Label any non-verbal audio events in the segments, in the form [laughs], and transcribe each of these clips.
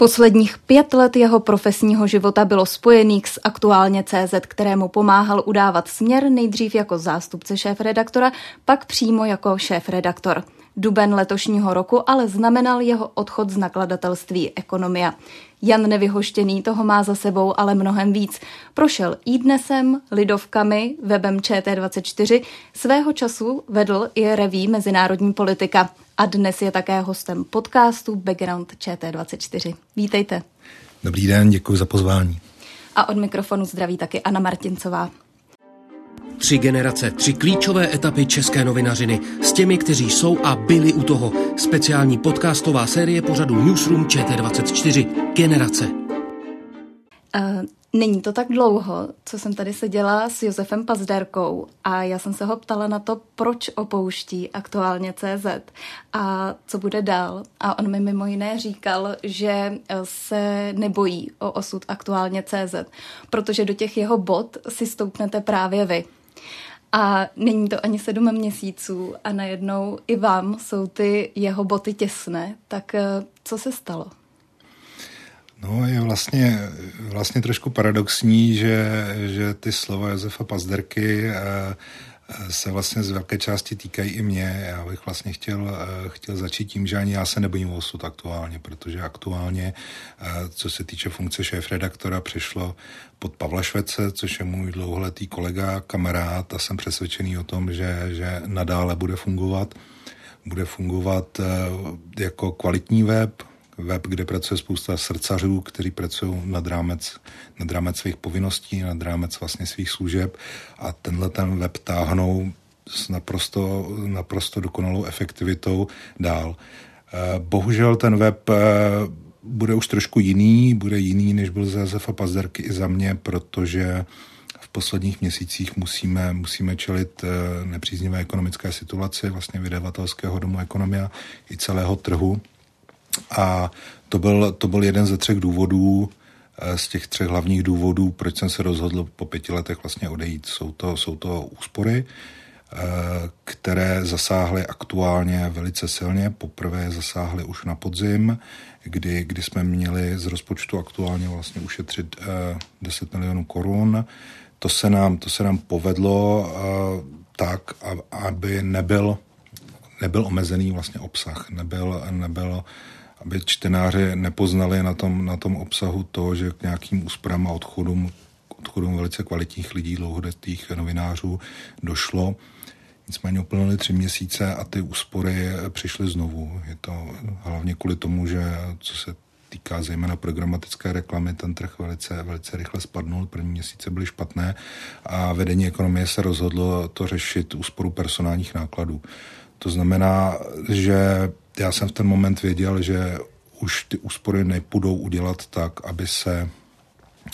Posledních pět let jeho profesního života bylo spojených s aktuálně CZ, kterému pomáhal udávat směr nejdřív jako zástupce šéf-redaktora, pak přímo jako šéf-redaktor. Duben letošního roku ale znamenal jeho odchod z nakladatelství Ekonomia. Jan Nevyhoštěný toho má za sebou ale mnohem víc. Prošel i dnesem, Lidovkami, webem ČT24, svého času vedl i reví Mezinárodní politika a dnes je také hostem podcastu Background ČT24. Vítejte. Dobrý den, děkuji za pozvání. A od mikrofonu zdraví taky Anna Martincová. Tři generace, tři klíčové etapy české novinařiny s těmi, kteří jsou a byli u toho. Speciální podcastová série pořadu Newsroom ČT24. Generace. Uh, Není to tak dlouho, co jsem tady seděla s Josefem Pazderkou a já jsem se ho ptala na to, proč opouští aktuálně CZ a co bude dál. A on mi mimo jiné říkal, že se nebojí o osud aktuálně CZ, protože do těch jeho bod si stoupnete právě vy. A není to ani sedm měsíců a najednou i vám jsou ty jeho boty těsné. Tak eh, co se stalo? No je vlastně, vlastně trošku paradoxní, že, že ty slova Josefa Pazderky eh, se vlastně z velké části týkají i mě. Já bych vlastně chtěl, chtěl začít tím, že ani já se nebojím osud aktuálně, protože aktuálně, co se týče funkce šéf-redaktora, přešlo pod Pavla Švece, což je můj dlouholetý kolega, kamarád a jsem přesvědčený o tom, že, že nadále bude fungovat. Bude fungovat eh, jako kvalitní web, web, kde pracuje spousta srdcařů, kteří pracují nad rámec, nad rámec svých povinností, nad rámec vlastně svých služeb a tenhle ten web táhnou s naprosto, naprosto dokonalou efektivitou dál. Eh, bohužel ten web eh, bude už trošku jiný, bude jiný, než byl za Josefa Pazderky i za mě, protože v posledních měsících musíme, musíme čelit eh, nepříznivé ekonomické situaci vlastně vydavatelského domu ekonomia i celého trhu. A to byl, to byl jeden ze třech důvodů, eh, z těch třech hlavních důvodů, proč jsem se rozhodl po pěti letech vlastně odejít. Jsou to, jsou to úspory, eh, které zasáhly aktuálně velice silně. Poprvé zasáhly už na podzim, kdy, kdy jsme měli z rozpočtu aktuálně vlastně ušetřit eh, 10 milionů korun. To se nám, to se nám povedlo eh, tak, aby nebyl, nebyl omezený vlastně obsah, nebyl, nebyl aby čtenáři nepoznali na tom, na tom obsahu to, že k nějakým úsporám a odchodům, odchodům velice kvalitních lidí, dlouhodetých novinářů došlo. Nicméně uplynuly tři měsíce a ty úspory přišly znovu. Je to hlavně kvůli tomu, že co se týká zejména programatické reklamy, ten trh velice, velice rychle spadnul, první měsíce byly špatné a vedení ekonomie se rozhodlo to řešit úsporu personálních nákladů. To znamená, že já jsem v ten moment věděl, že už ty úspory nepůjdou udělat tak, aby se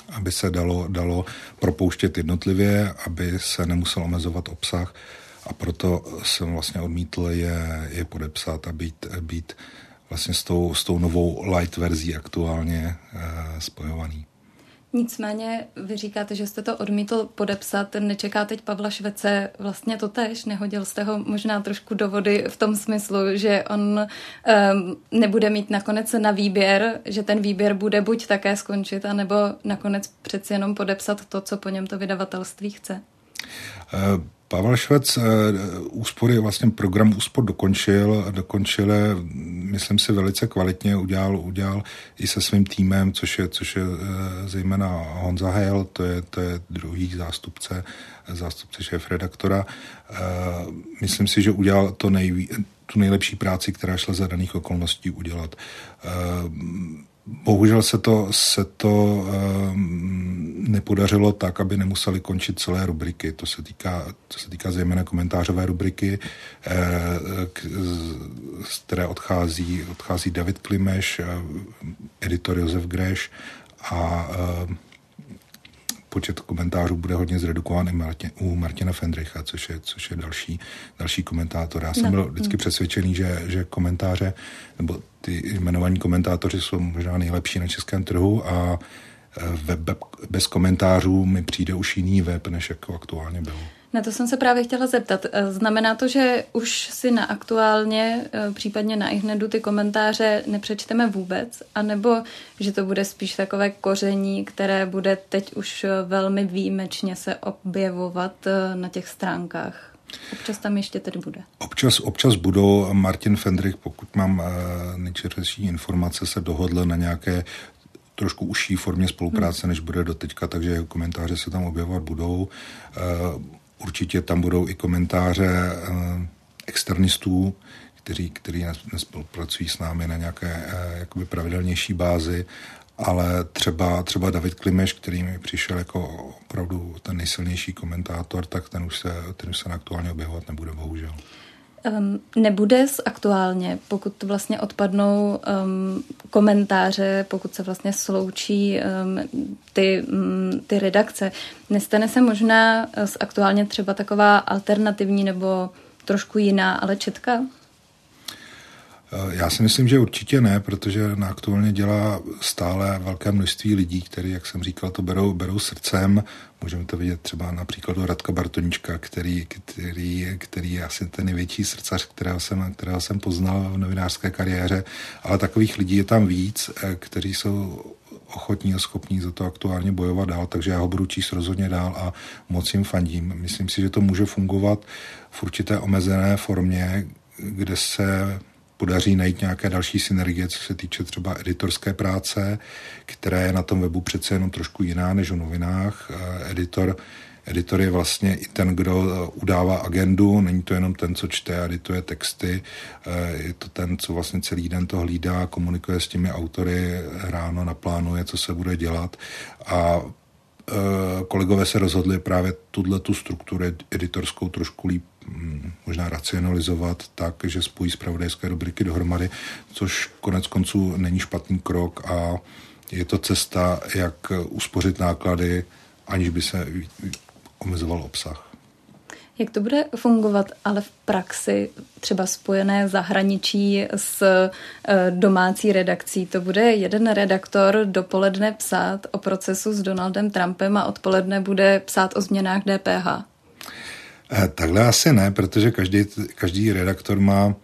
aby se dalo, dalo propouštět jednotlivě, aby se nemusel omezovat obsah a proto jsem vlastně odmítl je, je podepsat a být, být vlastně s tou, s tou novou light verzí aktuálně eh, spojovaný. Nicméně vy říkáte, že jste to odmítl podepsat, nečeká teď Pavla Švece vlastně to tež, nehodil jste ho možná trošku do vody v tom smyslu, že on um, nebude mít nakonec na výběr, že ten výběr bude buď také skončit, anebo nakonec přeci jenom podepsat to, co po něm to vydavatelství chce. Pavel Švec eh, úspory, vlastně program úspor dokončil, dokončil, myslím si, velice kvalitně, udělal, udělal i se svým týmem, což je, což je eh, zejména Honza Hejl, to je, to je druhý zástupce, zástupce šéf-redaktora. Eh, myslím si, že udělal to nejví, tu nejlepší práci, která šla za daných okolností udělat. Bohužel se to, se to um, nepodařilo tak, aby nemuseli končit celé rubriky. To se týká, to se týká zejména komentářové rubriky. E, k, z které odchází, odchází David Klimeš, editor Josef Greš a počet komentářů bude hodně zredukován i Martin, u Martina Fendricha, což je, což je další, další komentátor. Já jsem no. byl vždycky přesvědčený, že, že komentáře, nebo ty jmenovaní komentátoři jsou možná nejlepší na českém trhu a web bez komentářů mi přijde už jiný web, než jako aktuálně bylo. Na to jsem se právě chtěla zeptat. Eh, znamená to, že už si na aktuálně, eh, případně na ihnedu ty komentáře nepřečteme vůbec, anebo že to bude spíš takové koření, které bude teď už eh, velmi výjimečně se objevovat na těch stránkách? Občas tam ještě tedy bude. Občas, občas budou. Martin Fendrich, pokud mám nejčerstvější informace, se dohodl na nějaké trošku užší formě spolupráce, hmm. než bude doteďka, takže jeho komentáře se tam objevovat budou. Určitě tam budou i komentáře eh, externistů, kteří, kteří nespolupracují s námi na nějaké eh, jakoby pravidelnější bázi, ale třeba, třeba David Klimeš, který mi přišel jako opravdu ten nejsilnější komentátor, tak ten už se, ten už se aktuálně objevovat nebude, bohužel. Um, nebude aktuálně, pokud vlastně odpadnou um, komentáře, pokud se vlastně sloučí um, ty, um, ty redakce, nestane se možná aktuálně třeba taková alternativní nebo trošku jiná, ale četka? Eh, já si myslím, že určitě ne, protože na aktuálně dělá stále velké množství lidí, kteří, jak jsem říkal, to berou, berou srdcem. Můžeme to vidět třeba na příkladu Radka Bartonička, který, který, který je asi ten největší srdcař, kterého jsem, kterého jsem poznal v novinářské kariéře, ale takových lidí je tam víc, eh, kteří jsou ochotní a schopní za to aktuálně bojovat dál, takže já ho budu číst rozhodně dál a moc jim fandím. Myslím si, že to může fungovat v určité omezené formě, kde se podaří najít nějaké další synergie, co se týče třeba editorské práce, která je na tom webu přece jenom trošku jiná než v novinách. Eh, editor, editor je vlastně i ten, kdo eh, udává agendu, není to jenom ten, co čte edituje texty, eh, je to ten, co vlastně celý den to hlídá, komunikuje s těmi autory, ráno naplánuje, co se bude dělat a kolegové se rozhodli právě tuhle tu strukturu editorskou trošku líp možná racionalizovat tak, že spojí zpravodajské rubriky dohromady, což konec konců není špatný krok a je to cesta, jak uspořit náklady, aniž by se omezoval obsah. Jak to bude fungovat, ale v praxi, třeba spojené zahraničí s e, domácí redakcí? To bude jeden redaktor dopoledne psát o procesu s Donaldem Trumpem a odpoledne bude psát o změnách DPH. Eh, takhle asi ne, protože každý, každý redaktor má,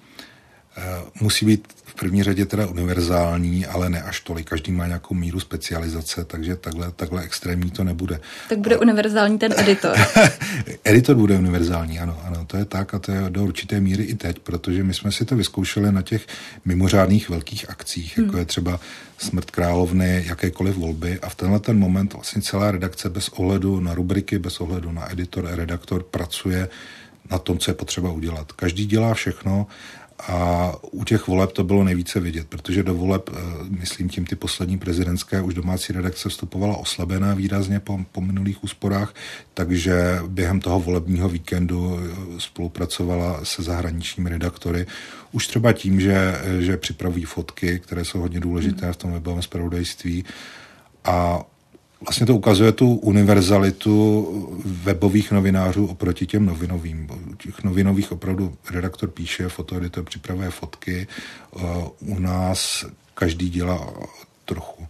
eh, musí být v první řadě teda univerzální, ale ne až tolik. Každý má nějakou míru specializace, takže takhle, takhle extrémní to nebude. Tak bude univerzální ten editor. [laughs] editor bude univerzální, ano, ano, to je tak a to je do určité míry i teď, protože my jsme si to vyzkoušeli na těch mimořádných velkých akcích, jako hmm. je třeba smrt královny, jakékoliv volby a v tenhle ten moment vlastně celá redakce bez ohledu na rubriky, bez ohledu na editor a redaktor pracuje na tom, co je potřeba udělat. Každý dělá všechno a u těch voleb to bylo nejvíce vidět, protože do voleb, eh, myslím tím ty poslední prezidentské, už domácí redakce vstupovala oslabená výrazně po, po minulých úsporách, takže během toho volebního víkendu eh, spolupracovala se zahraničními redaktory. Už třeba tím, že, eh, že připravují fotky, které jsou hodně důležité v tom webovém zpravodajství a vlastně to ukazuje tu univerzalitu webových novinářů oproti těm novinovým. Těch novinových opravdu redaktor píše, fotoeditor připravuje fotky, u nás každý dělá trochu.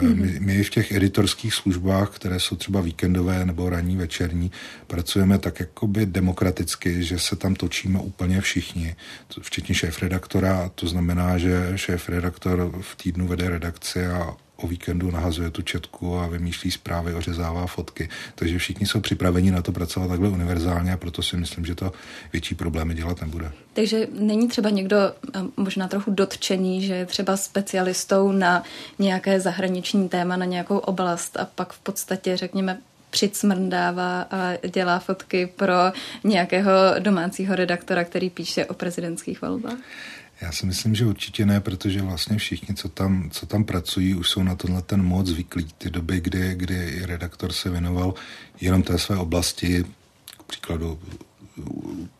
My, my v těch editorských službách, které jsou třeba víkendové nebo ranní, večerní, pracujeme tak jakoby demokraticky, že se tam točíme úplně všichni, včetně šéf-redaktora. To znamená, že šéf-redaktor v týdnu vede redakci a o víkendu nahazuje tu četku a vymýšlí zprávy, ořezává fotky. Takže všichni jsou připraveni na to pracovat takhle univerzálně a proto si myslím, že to větší problémy dělat nebude. Takže není třeba někdo eh, možná trochu dotčený, že je třeba specialistou na nějaké zahraniční téma, na nějakou oblast a pak v podstatě, řekněme, přicmrdává a dělá fotky pro nějakého domácího redaktora, který píše o prezidentských volbách? Já si myslím, že určitě ne, protože vlastně všichni, co tam, co tam pracují, už jsou na tenhle ten moc zvyklí. Ty doby, kdy, kdy redaktor se věnoval jenom té své oblasti, k příkladu,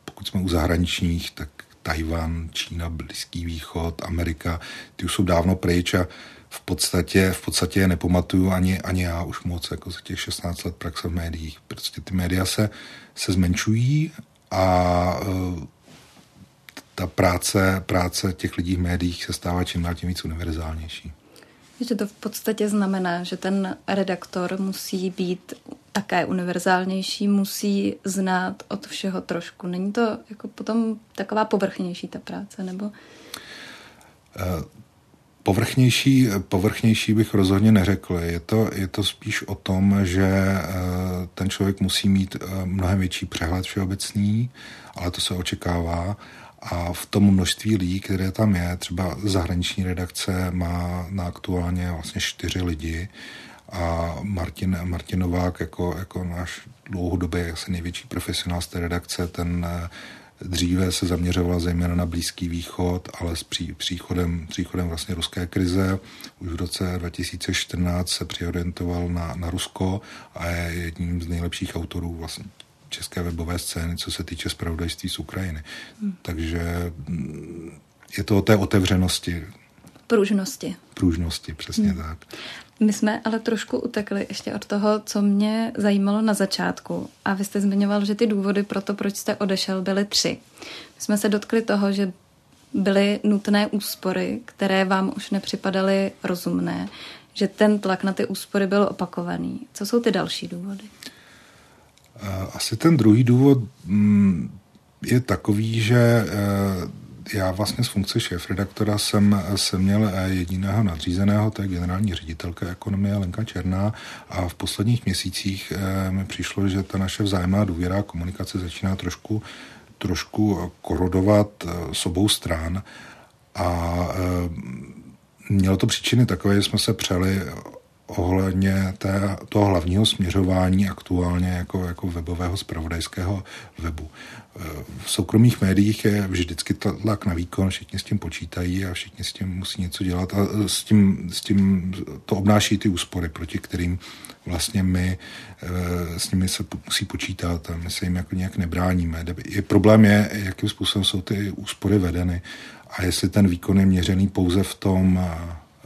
pokud jsme u zahraničních, tak Tajvan, Čína, Blízký východ, Amerika, ty už jsou dávno pryč a v podstatě, v podstatě je nepamatuju ani, ani já už moc, jako za těch 16 let praxe v médiích. Prostě ty média se, se zmenšují a ta práce, práce těch lidí v médiích se stává čím dál tím víc univerzálnější. Že to v podstatě znamená, že ten redaktor musí být také univerzálnější, musí znát od všeho trošku. Není to jako potom taková povrchnější ta práce, nebo? Eh, povrchnější, povrchnější bych rozhodně neřekl. Je to, je to spíš o tom, že eh, ten člověk musí mít eh, mnohem větší přehled všeobecný, ale to se očekává a v tom množství lidí, které tam je, třeba zahraniční redakce má na aktuálně vlastně čtyři lidi a Martin, Martin Novák jako, jako náš dlouhodobě asi největší profesionál z té redakce, ten eh, dříve se zaměřoval zejména na Blízký východ, ale s pří, příchodem, příchodem vlastně ruské krize. Už v roce 2014 se přiorientoval na, na Rusko a je jedním z nejlepších autorů vlastně české webové scény, co se týče spravodajství z Ukrajiny. Hmm. Takže mm, je to o té otevřenosti. Pružnosti. Pružnosti, přesně hmm. tak. My jsme ale trošku utekli ještě od toho, co mě zajímalo na začátku. A vy jste zmiňoval, že ty důvody pro to, proč jste odešel, byly tři. My jsme se dotkli toho, že byly nutné úspory, které vám už nepřipadaly rozumné, že ten tlak na ty úspory byl opakovaný. Co jsou ty další důvody? Asi ten druhý důvod mm, je takový, že eh, já vlastně z funkce šéf-redaktora jsem, jsem měl eh, jediného nadřízeného, to je generální ředitelka ekonomie Lenka Černá a v posledních měsících eh, mi přišlo, že ta naše vzájemná důvěra a komunikace začíná trošku, trošku korodovat s obou stran. A mělo to příčiny takové, že jsme se přeli ohledně té, toho hlavního směřování aktuálně jako, jako webového spravodajského webu. V soukromých médiích je vždycky tlak na výkon, všichni s tím počítají a všichni s tím musí něco dělat a s tím, s tím to obnáší ty úspory, proti kterým vlastně my eh, s nimi se musí počítat a my se jim jako nějak nebráníme. Je, problém je, jakým způsobem jsou ty úspory vedeny a jestli ten výkon je měřený pouze v tom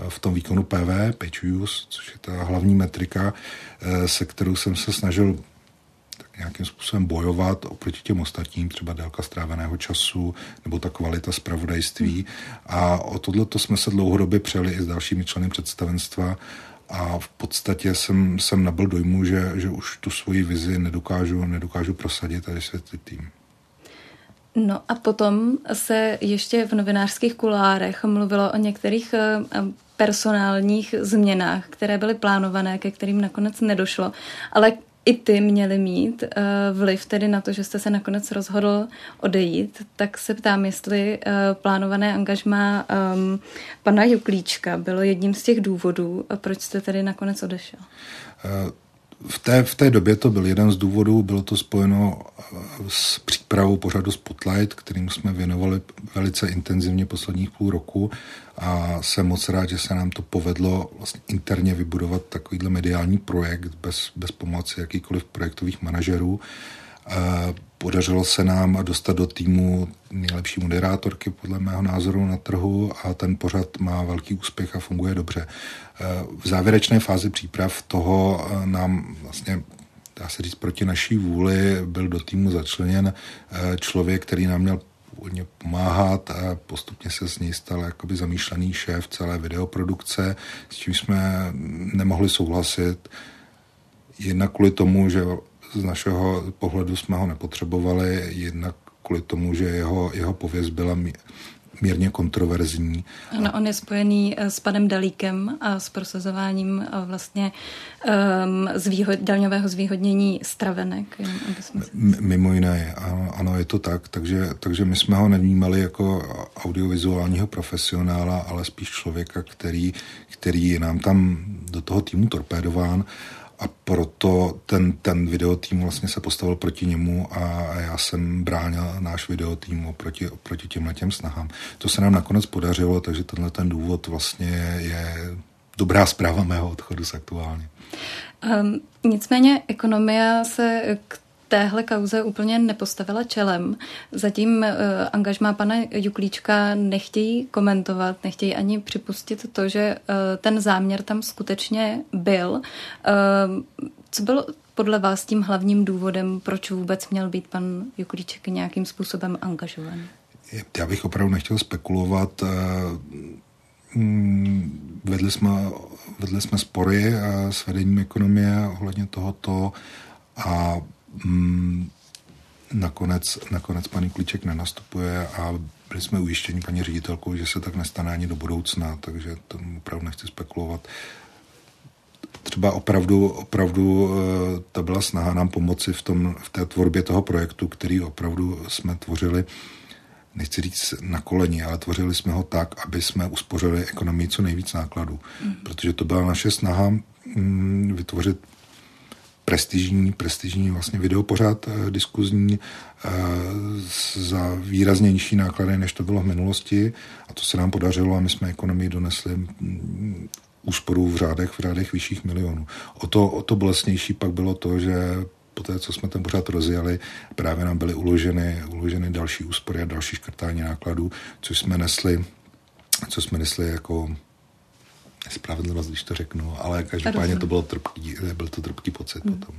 v tom výkonu PV, use, což je ta hlavní metrika, eh, se kterou jsem se snažil tak nějakým způsobem bojovat oproti těm ostatním, třeba délka stráveného času nebo ta kvalita zpravodajství. A o tohle jsme se dlouhodobě přeli i s dalšími členy představenstva a v podstatě jsem, jsem nabil dojmu, že, že už tu svoji vizi nedokážu, nedokážu prosadit a vysvětlit tým. No a potom se ještě v novinářských kulárech mluvilo o některých eh, personálních změnách, které byly plánované, ke kterým nakonec nedošlo, ale i ty měly mít uh, vliv tedy na to, že jste se nakonec rozhodl odejít, tak se ptám, jestli uh, plánované angažma um, pana Juklíčka bylo jedním z těch důvodů, proč jste tedy nakonec odešel. Uh v té, v té době to byl jeden z důvodů, bylo to spojeno eh, s přípravou pořadu Spotlight, kterým jsme věnovali velice intenzivně posledních půl roku a jsem moc rád, že se nám to povedlo vlastně interně vybudovat takovýhle mediální projekt bez, bez pomoci jakýkoliv projektových manažerů. Podařilo se nám dostat do týmu nejlepší moderátorky podle mého názoru na trhu a ten pořad má velký úspěch a funguje dobře. V závěrečné fázi příprav toho nám vlastně dá se říct, proti naší vůli byl do týmu začleněn člověk, který nám měl původně pomáhat a postupně se z něj stal jakoby zamýšlený šéf celé videoprodukce, s čím jsme nemohli souhlasit. Jednak kvůli tomu, že z našeho pohledu jsme ho nepotřebovali, jednak kvůli tomu, že jeho, jeho pověst byla mírně kontroverzní. Ano, on je spojený eh, s panem Dalíkem a s prosazováním eh, vlastně um, zvýhod, daňového zvýhodnění stravenek. jsme... Mimo jiné, ano, ano, je to tak, takže, takže my jsme ho nevnímali jako audiovizuálního profesionála, ale spíš člověka, který, který je nám tam do toho týmu torpédován a proto ten, ten videotým vlastně se postavil proti němu a já jsem bránil náš videotým proti, proti těmhle těm snahám. To se nám nakonec podařilo, takže tenhle ten důvod vlastně je, dobrá zpráva mého odchodu z aktuálně. Um, nicméně ekonomia se k téhle kauze úplně nepostavila čelem. Zatím uh, angažmá pana Juklíčka nechtějí komentovat, nechtějí ani připustit to, že uh, ten záměr tam skutečně byl. Uh, co bylo podle vás tím hlavním důvodem, proč vůbec měl být pan Juklíček nějakým způsobem angažovaný? Já bych opravdu nechtěl spekulovat. Mm, vedli jsme, vedli jsme spory s vedením ekonomie ohledně tohoto a mm, nakonec, nakonec paní Klíček nenastupuje a byli jsme ujištěni paní ředitelkou, že se tak nestane ani do budoucna, takže to opravdu nechci spekulovat. Třeba opravdu, opravdu eh, to byla snaha nám pomoci v, tom, v té tvorbě toho projektu, který opravdu jsme tvořili nechci říct na koleni, ale tvořili jsme ho tak, aby jsme uspořili ekonomii co nejvíc nákladů. Mm. Protože to byla naše snaha mm, vytvořit prestižní, prestižní vlastně videopořád eh, diskuzní eh, za výrazně nižší náklady, než to bylo v minulosti. A to se nám podařilo a my jsme ekonomii donesli mm, úsporu v řádech, v řádech vyšších milionů. O to, o to bolestnější pak bylo to, že po té, co jsme ten pořád rozjeli, právě nám byly uloženy, uloženy další úspory a další škrtání nákladů, což jsme nesli, co jsme nesli jako spravedlnost, když to řeknu, ale každopádně to bylo trpký, byl to trpký pocit hmm. potom.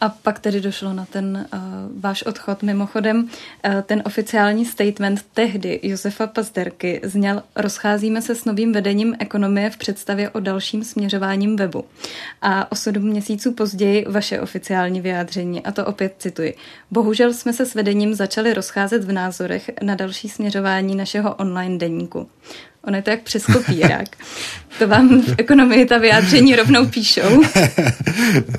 A pak tedy došlo na ten uh, váš odchod. Mimochodem, uh, ten oficiální statement tehdy Josefa Pazderky zněl rozcházíme se s novým vedením ekonomie v představě o dalším směřováním webu. A o sedm měsíců později vaše oficiální vyjádření, a to opět cituji. Bohužel jsme se s vedením začali rozcházet v názorech na další směřování našeho online deníku. Ono je to jak přes kopírák. [laughs] To vám v ekonomii ta vyjádření rovnou píšou.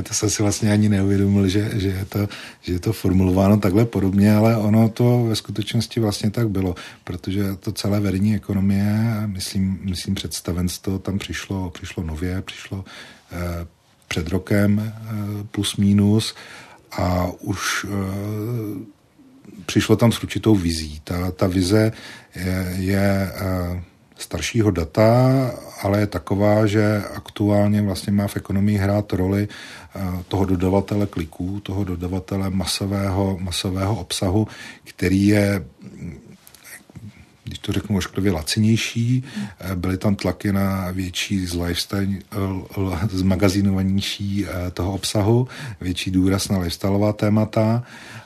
to jsem si vlastně ani neuvědomil, že, že, je to, že je to formulováno takhle podobně, ale ono to ve skutečnosti vlastně tak bylo, protože to celé vedení ekonomie, myslím, myslím představenstvo, tam přišlo, přišlo nově, přišlo eh, před rokem eh, plus minus a už eh, přišlo tam s určitou vizí. Ta, ta vize je, je eh, staršího data, ale je taková, že aktuálně vlastně má v ekonomii hrát roli eh, toho dodavatele kliků, toho dodavatele masového, masového obsahu, který je to řeknu ošklivě, lacinější. Eh, byly tam tlaky na větší z lifestyle, zmagazinovanější toho obsahu, větší důraz na lifestyleová témata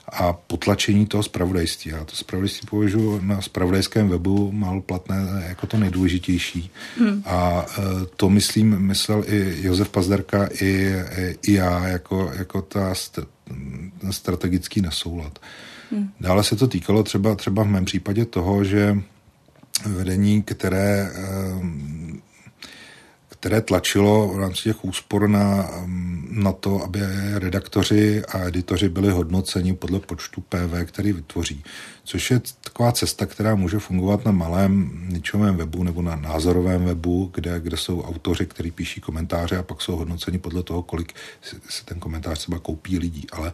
a potlačení toho spravodajství. Já to spravodajství považuji na spravodajském webu málo platné jako to nejdůležitější. Hmm. A e, to myslím, myslel i Josef Pazderka, i, i já, jako, jako ta ten strategický nesoulad. Hmm. Dále se to týkalo třeba, třeba v mém případě toho, že vedení, které které tlačilo v rámci těch úspor na, na to, aby redaktoři a editoři byli hodnoceni podle počtu PV, který vytvoří. Což je taková cesta, která může fungovat na malém ničovém webu nebo na názorovém webu, kde, kde jsou autoři, kteří píší komentáře a pak jsou hodnoceni podle toho, kolik se ten komentář třeba koupí lidí. Ale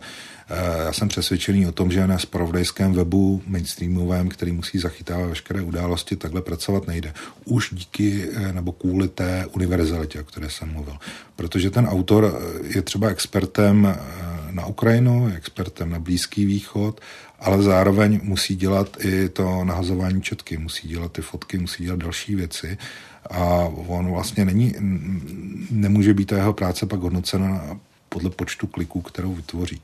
Eh, já jsem přesvědčený o tom, že na spravodajském webu mainstreamovém, který musí zachytávat veškeré události, takhle pracovat nejde. Už díky eh, nebo kvůli té univerzalitě, o které jsem mluvil. Protože ten autor eh, je třeba expertem na Ukrajinu, expertem na Blízký východ, ale zároveň musí dělat i to nahazování četky, musí dělat ty fotky, musí dělat další věci a on vlastně není, nemůže být ta jeho práce pak hodnocena podle počtu kliků, kterou vytvoří.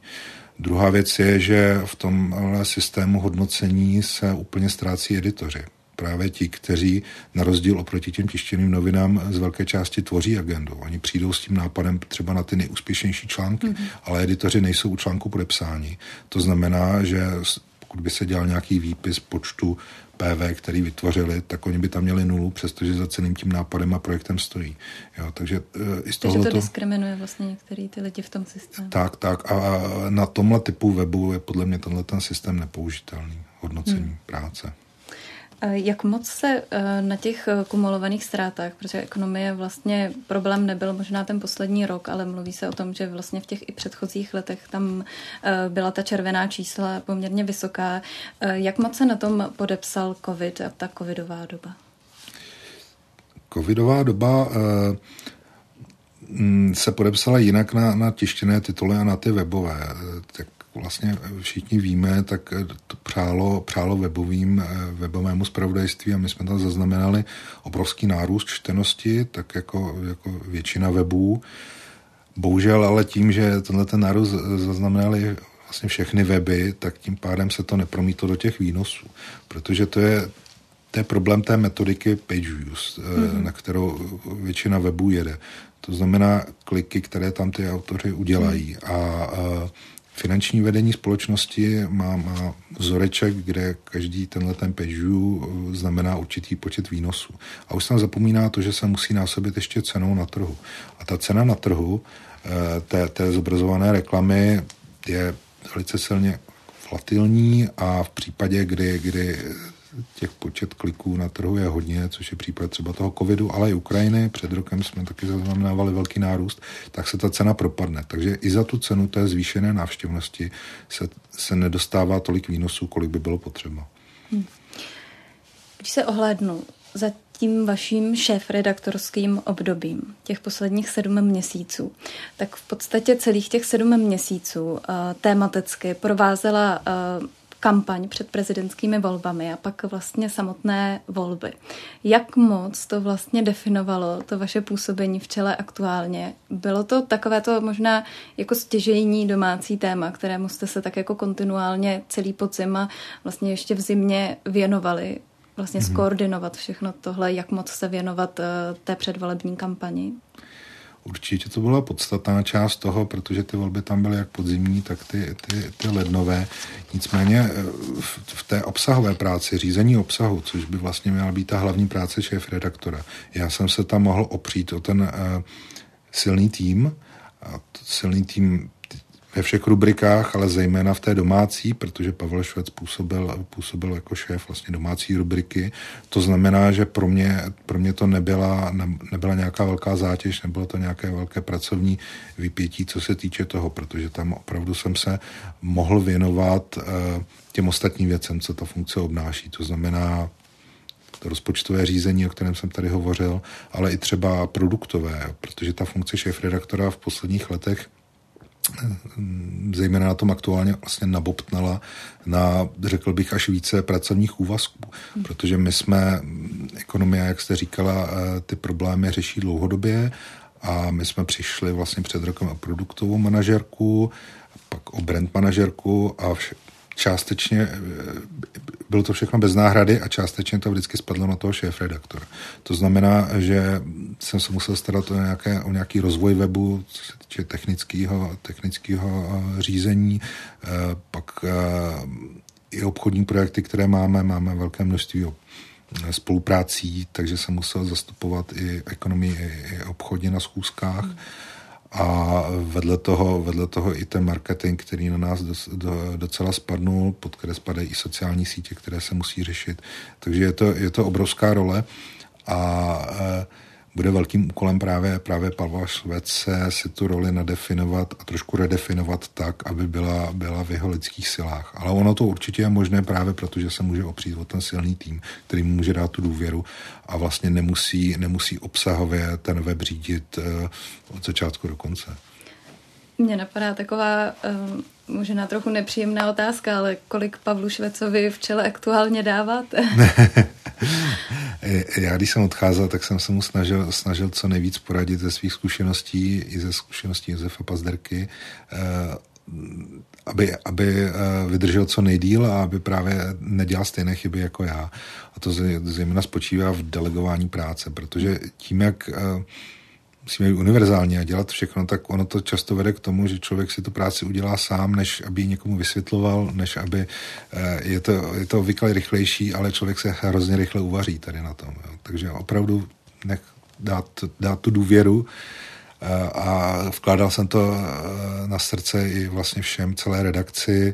Druhá věc je, že v tom systému hodnocení se úplně ztrácí editoři. Právě ti, kteří na rozdíl oproti těm tištěným novinám z velké části tvoří agendu. Oni přijdou s tím nápadem třeba na ty nejúspěšnější články, mm-hmm. ale editoři nejsou u článku podepsáni. To znamená, že pokud by se dělal nějaký výpis počtu PV, který vytvořili, tak oni by tam měli nulu, přestože za celým tím nápadem a projektem stojí. Jo, takže uh, i z toho to diskriminuje vlastně některý ty lidi v tom systému. Tak, tak. A na tomhle typu webu je podle mě tenhle ten systém nepoužitelný hodnocení hmm. práce. Jak moc se eh, na těch eh, kumulovaných ztrátách, protože ekonomie vlastně problém nebyl možná ten poslední rok, ale mluví se o tom, že vlastně v těch i předchozích letech tam eh, byla ta červená čísla poměrně vysoká. Jak moc se na tom podepsal covid a ta covidová doba? Covidová doba mm, se podepsala jinak na, na tištěné tituly a na ty webové. Tak vlastně všichni víme, tak to přálo, přálo webovým, webovému spravodajství a my jsme tam zaznamenali obrovský nárůst čtenosti, tak jako, jako většina webů. Bohužel ale tím, že tenhle ten nárůst zaznamenali vlastně všechny weby, tak tím pádem se to nepromítlo do těch výnosů, protože to je, to je problém té metodiky page views, mm-hmm. na kterou většina webů jede. To znamená kliky, které tam ty autoři udělají. Mm. A, a finanční vedení společnosti má, má vzoreček, kde každý tenhle ten view eh, znamená určitý počet výnosů. A už se tam zapomíná to, že se musí násobit ještě cenou na trhu. A ta cena na trhu eh, té, té zobrazované reklamy je velice silně volatilní a v případě, kdy, kdy těch počet kliků na trhu je hodně, což je případ třeba toho covidu, ale i Ukrajiny. Před rokem jsme taky zaznamenávali velký nárůst, tak se ta cena propadne. Takže i za tu cenu té zvýšené návštěvnosti se, se nedostává tolik výnosů, kolik by bylo potřeba. Hmm. Když se ohlédnu za tím vaším šéf-redaktorským obdobím, těch posledních sedm měsíců, tak v podstatě celých těch sedm měsíců uh, tematicky provázela uh, kampaň před prezidentskými volbami a pak vlastně samotné volby. Jak moc to vlastně definovalo to vaše působení v čele aktuálně? Bylo to takové to možná jako stěžejní domácí téma, kterému jste se tak jako kontinuálně celý podzim a vlastně ještě v zimě věnovali? Vlastně mm-hmm. skoordinovat všechno tohle, jak moc se věnovat uh, té předvolební kampani? Určitě to byla podstatná část toho, protože ty volby tam byly jak podzimní, tak ty, ty, ty lednové. Nicméně eh, v, v té obsahové práci, řízení obsahu, což by vlastně měla být ta hlavní práce šéf redaktora, já jsem se tam mohl opřít o ten uh, silný tým, a silný tým ve všech rubrikách, ale zejména v té domácí, protože Pavel Švec působil, působil jako šéf vlastně domácí rubriky. To znamená, že pro mě, pro mě to nebyla, ne, nebyla nějaká velká zátěž, nebylo to nějaké velké pracovní vypětí, co se týče toho, protože tam opravdu jsem se mohl věnovat uh, těm ostatním věcem, co ta funkce obnáší. To znamená to rozpočtové řízení, o kterém jsem tady hovořil, ale i třeba produktové, protože ta funkce šéf-redaktora v posledních letech zejména na tom aktuálně vlastně nabobtnala na, řekl bych, až více pracovních úvazků, protože my jsme, ekonomia, jak jste říkala, eh, ty problémy řeší dlouhodobě a my jsme přišli vlastně před rokem o produktovou manažerku, pak o brand manažerku a vše, částečně eh, bylo to všechno bez náhrady a částečně to vždycky spadlo na toho šéf redaktora. To znamená, že jsem se musel starat o, nějaké, o nějaký rozvoj webu, co se týče technického, technického eh, řízení, eh, pak i obchodní projekty, které máme, máme velké množství spoluprácí, takže jsem musel zastupovat i ekonomii, i obchodně na schůzkách. Hmm a vedle toho, vedle toho i ten marketing, který na nás do, do, docela spadnul, pod které spadají i sociální sítě, které se musí řešit. Takže je to, je to obrovská role a e, bude velkým úkolem právě, právě Pavla Švece si tu roli nadefinovat a trošku redefinovat tak, aby byla, byla v jeho lidských silách. Ale ono to určitě je možné právě proto, že se může opřít o ten silný tým, který mu může dát tu důvěru a vlastně nemusí, nemusí obsahově ten web řídit uh, od začátku do konce. Mně napadá taková um, možná trochu nepříjemná otázka, ale kolik Pavlu Švecovi v čele aktuálně dáváte? [laughs] [laughs] Já když jsem odcházel, tak jsem se mu snažil, snažil co nejvíc poradit ze svých zkušeností i ze zkušeností Josefa Pazderky, eh, aby, aby eh, vydržel co nejdíl a aby právě nedělal stejné chyby jako já. A to zejména spočívá v delegování práce, protože tím, jak musíme být univerzální a dělat všechno, tak ono to často vede k tomu, že člověk si tu práci udělá sám, než aby ji někomu vysvětloval, než aby eh, je to, je to obvykle rychlejší, ale člověk se hrozně rychle uvaří tady na tom. Jo. Takže opravdu nech dát, dát tu důvěru eh, a vkládal jsem to eh, na srdce i vlastně všem, celé redakci,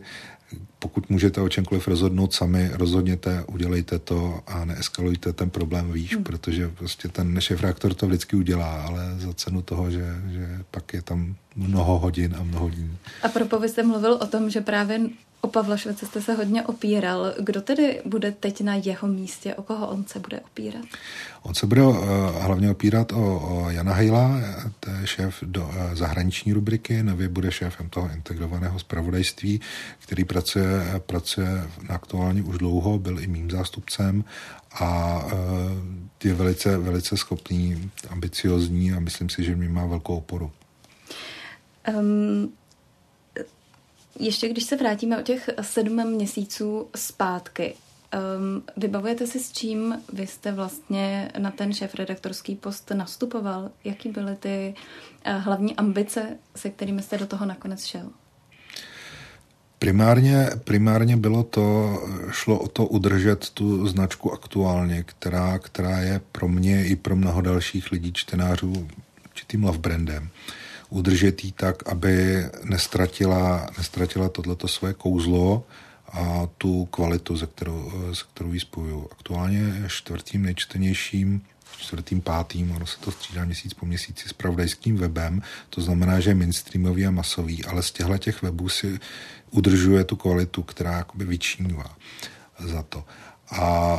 pokud můžete o čemkoliv rozhodnout sami, rozhodněte, udělejte to a neeskalujte ten problém výš, hmm. protože prostě ten šéf reaktor to vždycky udělá, ale za cenu toho, že, že pak je tam mnoho hodin a mnoho dní. A propo, vy jste mluvil o tom, že právě O Pavla Švece jste se hodně opíral. Kdo tedy bude teď na jeho místě? O koho on se bude opírat? On se bude uh, hlavně opírat o, o Jana Hejla, to je šéf do uh, zahraniční rubriky, nově bude šéfem toho integrovaného zpravodajství, který pracuje, pracuje na aktuálně už dlouho, byl i mým zástupcem a uh, je velice, velice schopný, ambiciozní a myslím si, že mi má velkou oporu. Um, ještě když se vrátíme o těch sedm měsíců zpátky, um, vybavujete si s čím vy jste vlastně na ten šéf-redaktorský post nastupoval? Jaký byly ty uh, hlavní ambice, se kterými jste do toho nakonec šel? Primárně, primárně bylo to, šlo o to udržet tu značku aktuálně, která, která je pro mě i pro mnoho dalších lidí, čtenářů, určitým love brandem. Uh, udržet ji tak, aby nestratila, nestratila tohleto své kouzlo a tu kvalitu, ze kterou, ze kterou ji spojuju. Aktuálně je čtvrtým nejčtenějším čtvrtým, pátým, ono se to střídá měsíc po měsíci s pravdajským webem, to znamená, že je mainstreamový a masový, ale z těchto těch webů si udržuje tu kvalitu, která jakoby vyčínívá za to. A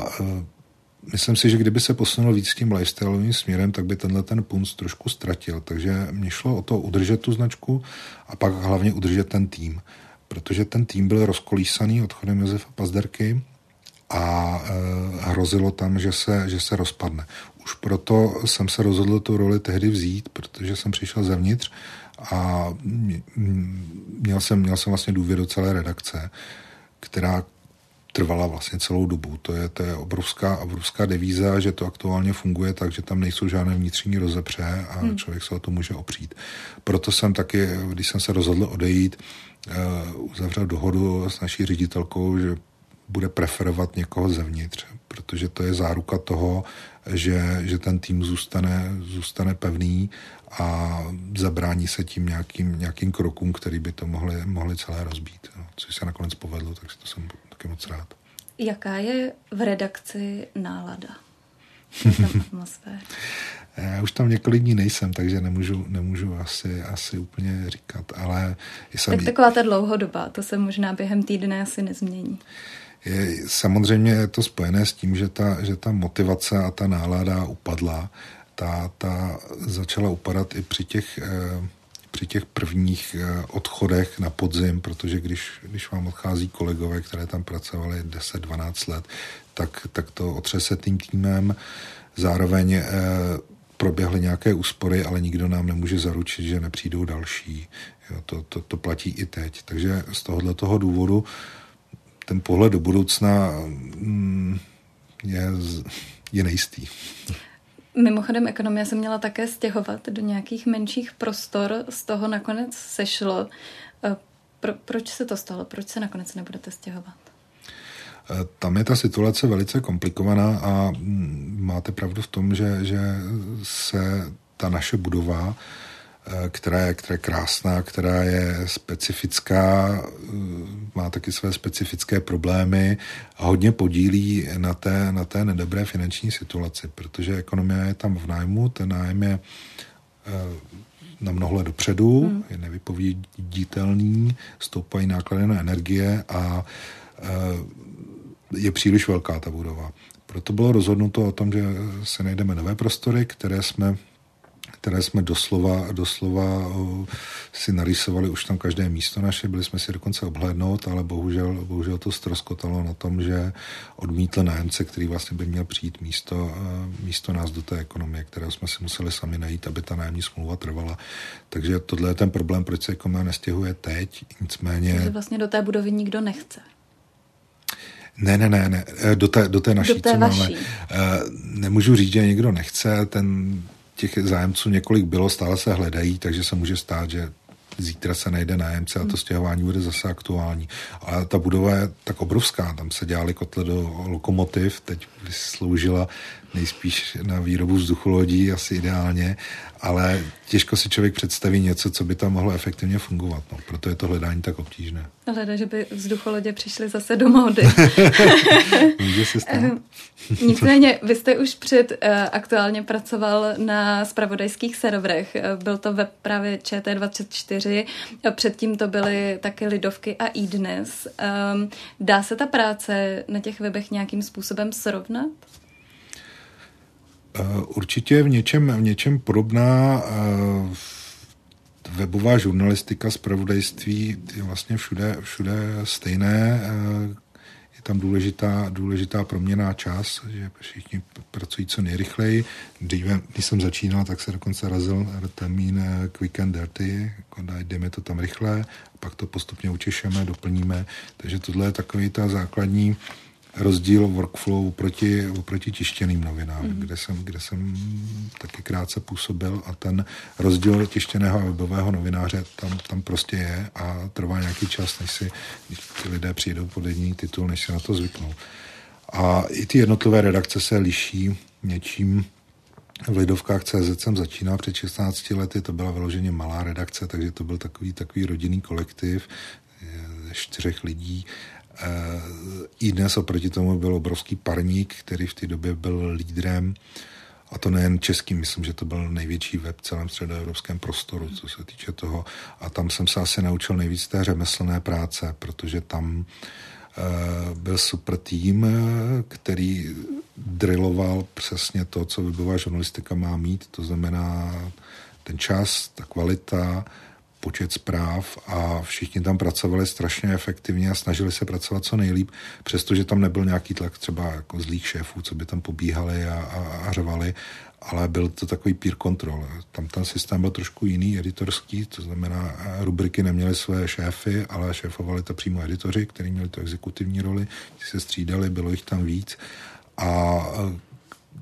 myslím si, že kdyby se posunul víc tím lifestyleovým směrem, tak by tenhle ten punc trošku ztratil. Takže mě šlo o to udržet tu značku a pak hlavně udržet ten tým. Protože ten tým byl rozkolísaný odchodem Josefa Pazderky a e, hrozilo tam, že se, že se rozpadne. Už proto jsem se rozhodl tu roli tehdy vzít, protože jsem přišel zevnitř a měl jsem, měl jsem vlastně důvěru celé redakce, která trvala vlastně celou dobu. To je, to je obrovská, obrovská devíza, že to aktuálně funguje tak, že tam nejsou žádné vnitřní rozepře a hmm. člověk se o to může opřít. Proto jsem taky, když jsem se rozhodl odejít, uh, uzavřel dohodu s naší ředitelkou, že bude preferovat někoho zevnitř, protože to je záruka toho, že, že ten tým zůstane, zůstane pevný a zabrání se tím nějakým, nějakým krokům, který by to mohli, mohli celé rozbít. No, což se nakonec povedlo, takže to jsem taky moc rád. Jaká je v redakci nálada? [laughs] atmosféra? Já už tam několik dní nejsem, takže nemůžu, nemůžu asi, asi úplně říkat, ale... Jsem... Tak taková ta dlouhodoba, to se možná během týdne asi nezmění. Je, samozřejmě je to spojené s tím, že ta, že ta motivace a ta nálada upadla. Ta, ta začala upadat i při těch eh, při těch prvních eh, odchodech na podzim, protože když, když vám odchází kolegové, které tam pracovali 10-12 let, tak, tak to otřese tým týmem. Zároveň eh, proběhly nějaké úspory, ale nikdo nám nemůže zaručit, že nepřijdou další. Jo, to, to, to platí i teď. Takže z tohohle toho důvodu ten pohled do budoucna mm, je, je nejistý. Mimochodem, ekonomie se měla také stěhovat do nějakých menších prostor, z toho nakonec sešlo. E, pro, proč se to stalo? Proč se nakonec nebudete stěhovat? E, tam je ta situace velice komplikovaná a mm, máte pravdu v tom, že, že se ta naše budova která je, která je krásná, která je specifická, eh, má taky své specifické problémy a hodně podílí na té, na té nedobré finanční situaci, protože ekonomie je tam v nájmu, ten nájem je eh, na mnoho let dopředu, hmm. je nevypověditelný, stoupají náklady na energie a je příliš velká ta budova. Proto bylo rozhodnuto o tom, že se najdeme nové prostory, které jsme které jsme doslova, doslova si narýsovali už tam každé místo naše, byli jsme si dokonce obhlédnout, ale bohužel, bohužel to stroskotalo na tom, že odmítl nájemce, který vlastně by měl přijít místo, místo nás do té ekonomie, kterého jsme si museli sami najít, aby ta nájemní smlouva trvala. Takže tohle je ten problém, proč se ekonomie nestěhuje teď, nicméně... Takže vlastně do té budovy nikdo nechce. Ne, ne, ne, ne, do té, do té naší, do té co vaší. máme. Nemůžu říct, že někdo nechce, ten těch zájemců několik bylo, stále se hledají, takže se může stát, že zítra se najde nájemce a to hmm. stěhování bude zase aktuální. Ale ta budova je tak obrovská, tam se dělali kotle do lokomotiv, teď sloužila nejspíš na výrobu vzducholodí, asi ideálně, ale těžko si člověk představí něco, co by tam mohlo efektivně fungovat. No, proto je to hledání tak obtížné. Hleda, že by vzducholodě přišly zase do módy. [laughs] Může se stát. Nicméně, vy jste už před uh, aktuálně pracoval na spravodajských serverech. Byl to web právě ČT24, předtím to byly také Lidovky a iDnes. Um, dá se ta práce na těch webech nějakým způsobem srovnat? Eh, určitě v něčem, v něčem podobná eh, webová žurnalistika, zpravodajství je vlastně všude, všude stejné. Eh, je tam důležitá, důležitá proměná čas, že všichni pracují co nejrychleji. Dříve, když jsem začínal, tak se dokonce razil termín quick and dirty, jako jdeme to tam rychle, pak to postupně učešeme, doplníme. Takže tohle je takový ta základní rozdíl workflow oproti, oproti tištěným novinám, mm. kde, jsem, kde jsem taky krátce působil a ten rozdíl tištěného a webového novináře tam, tam prostě je a trvá nějaký čas, než si když ty lidé přijdou pod jediný titul, než se na to zvyknou. A i ty jednotlivé redakce se liší něčím, v Lidovkách CZ jsem začínal před 16 lety, to byla vyloženě malá redakce, takže to byl takový, takový rodinný kolektiv čtyřech lidí Eh, I dnes oproti tomu byl obrovský parník, který v té době byl lídrem a to nejen český, myslím, že to byl největší web v celém středoevropském prostoru, co se týče toho. A tam jsem se asi naučil nejvíc té řemeslné práce, protože tam eh, byl super tým, který drilloval přesně to, co webová žurnalistika má mít, to znamená ten čas, ta kvalita, počet zpráv a všichni tam pracovali strašně efektivně a snažili se pracovat co nejlíp, přestože tam nebyl nějaký tlak třeba jako zlých šéfů, co by tam pobíhali a, a, a řvali, ale byl to takový peer control. Tam ten systém byl trošku jiný, editorský, to znamená, rubriky neměly své šéfy, ale šéfovali to přímo editoři, kteří měli tu exekutivní roli, ti se střídali, bylo jich tam víc a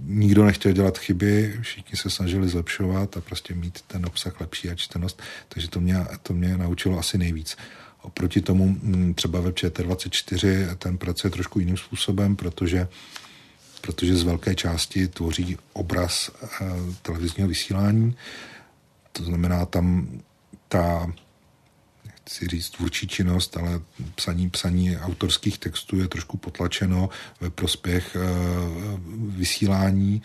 nikdo nechtěl dělat chyby, všichni se snažili zlepšovat a prostě mít ten obsah lepší a čtenost, takže to mě, to mě naučilo asi nejvíc. Oproti tomu mm, třeba web ČT24 ten pracuje trošku jiným způsobem, protože protože z velké části tvoří obraz eh, televizního vysílání. To znamená, tam ta chci říct tvůrčí činnost, ale psaní, psaní autorských textů je trošku potlačeno ve prospěch eh, vysílání,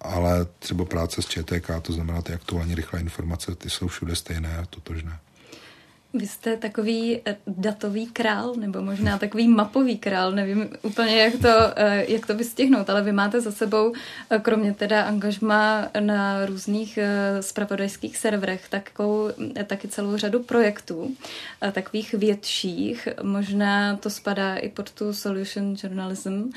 ale třeba práce s ČTK, to znamená ty aktuální rychlé informace, ty jsou všude stejné a totožné. Vy jste takový eh, datový král, nebo možná takový mapový král, nevím úplně, jak to, eh, jak to vystihnout, ale vy máte za sebou, eh, kromě teda angažma na různých spravodajských serverech, takovou, taky celou řadu projektů, takových větších, možná to spadá i pod tu solution journalism.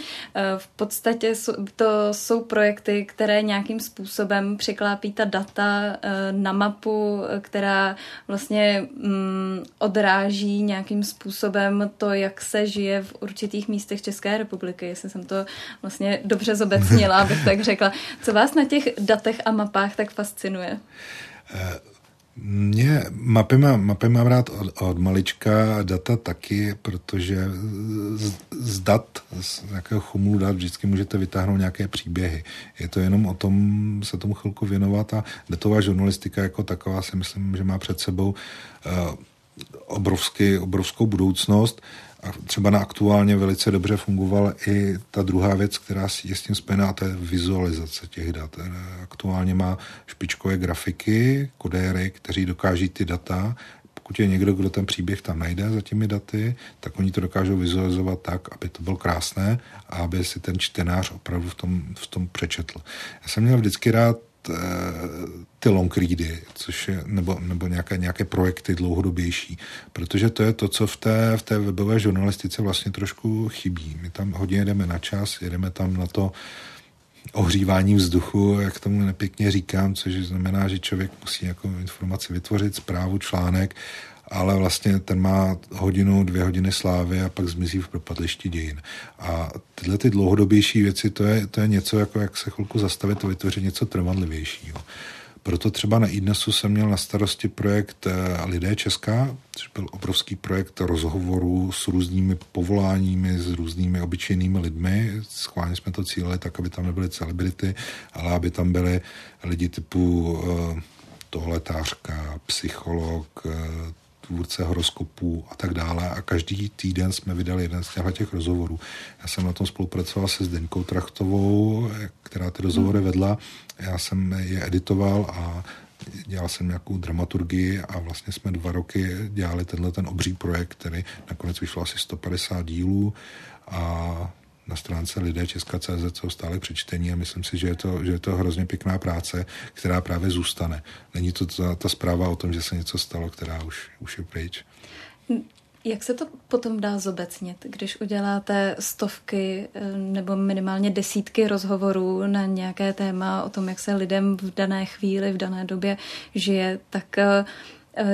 V podstatě to jsou projekty, které nějakým způsobem překlápí ta data na mapu, která vlastně mm, odráží nějakým způsobem to, jak se žije v určitých místech České republiky, jestli jsem to vlastně dobře zobecnila, [laughs] abych tak řekla. Co vás na těch datech a mapách tak fascinuje? Mě mapy, má, mapy mám rád od, od malička, data taky, protože z, z dat, z nějakého chumlu dat vždycky můžete vytáhnout nějaké příběhy. Je to jenom o tom se tomu chvilku věnovat a datová žurnalistika jako taková si myslím, že má před sebou uh, obrovský, obrovskou budoucnost. A třeba na aktuálně velice dobře fungovala i ta druhá věc, která je s tím spojená, to je vizualizace těch dat. Aktuálně má špičkové grafiky, kodéry, kteří dokáží ty data pokud je někdo, kdo ten příběh tam najde za těmi daty, tak oni to dokážou vizualizovat tak, aby to bylo krásné a aby si ten čtenář opravdu v tom, v tom přečetl. Já jsem měl vždycky rád Eh, ty long ready, což je, nebo, nebo nějaké, nějaké projekty dlouhodobější, protože to je to, co v té, v té webové žurnalistice vlastně trošku chybí. My tam hodně jedeme na čas, jedeme tam na to ohřívání vzduchu, jak tomu nepěkně říkám, což znamená, že člověk musí jako informaci vytvořit, zprávu, článek ale vlastně ten má hodinu, dvě hodiny slávy a pak zmizí v propadlišti dějin. A tyhle ty dlouhodobější věci, to je, to je něco, jako jak se chvilku zastavit a vytvořit něco trvanlivějšího. proto třeba na IDNESu jsem měl na starosti projekt Lidé Česká, což byl obrovský projekt rozhovorů s různými povoláními, s různými obyčejnými lidmi. Schválně jsme to cílili tak, aby tam nebyly celebrity, ale aby tam byly lidi typu tohletářka, psycholog, tvůrce horoskopů a tak dále. A každý týden jsme vydali jeden z těchto těch rozhovorů. Já jsem na tom spolupracoval se Zdeňkou Trachtovou, která ty rozhovory vedla. Já jsem je editoval a dělal jsem nějakou dramaturgii a vlastně jsme dva roky dělali tenhle ten obří projekt, který nakonec vyšlo asi 150 dílů a na stránce lidé Česka.cz jsou stále přečtení a myslím si, že je, to, že je to hrozně pěkná práce, která právě zůstane. Není to ta, ta zpráva o tom, že se něco stalo, která už, už je pryč. Jak se to potom dá zobecnit, když uděláte stovky eh, nebo minimálně desítky rozhovorů na nějaké téma o tom, jak se lidem v dané chvíli, v dané době žije, tak uh,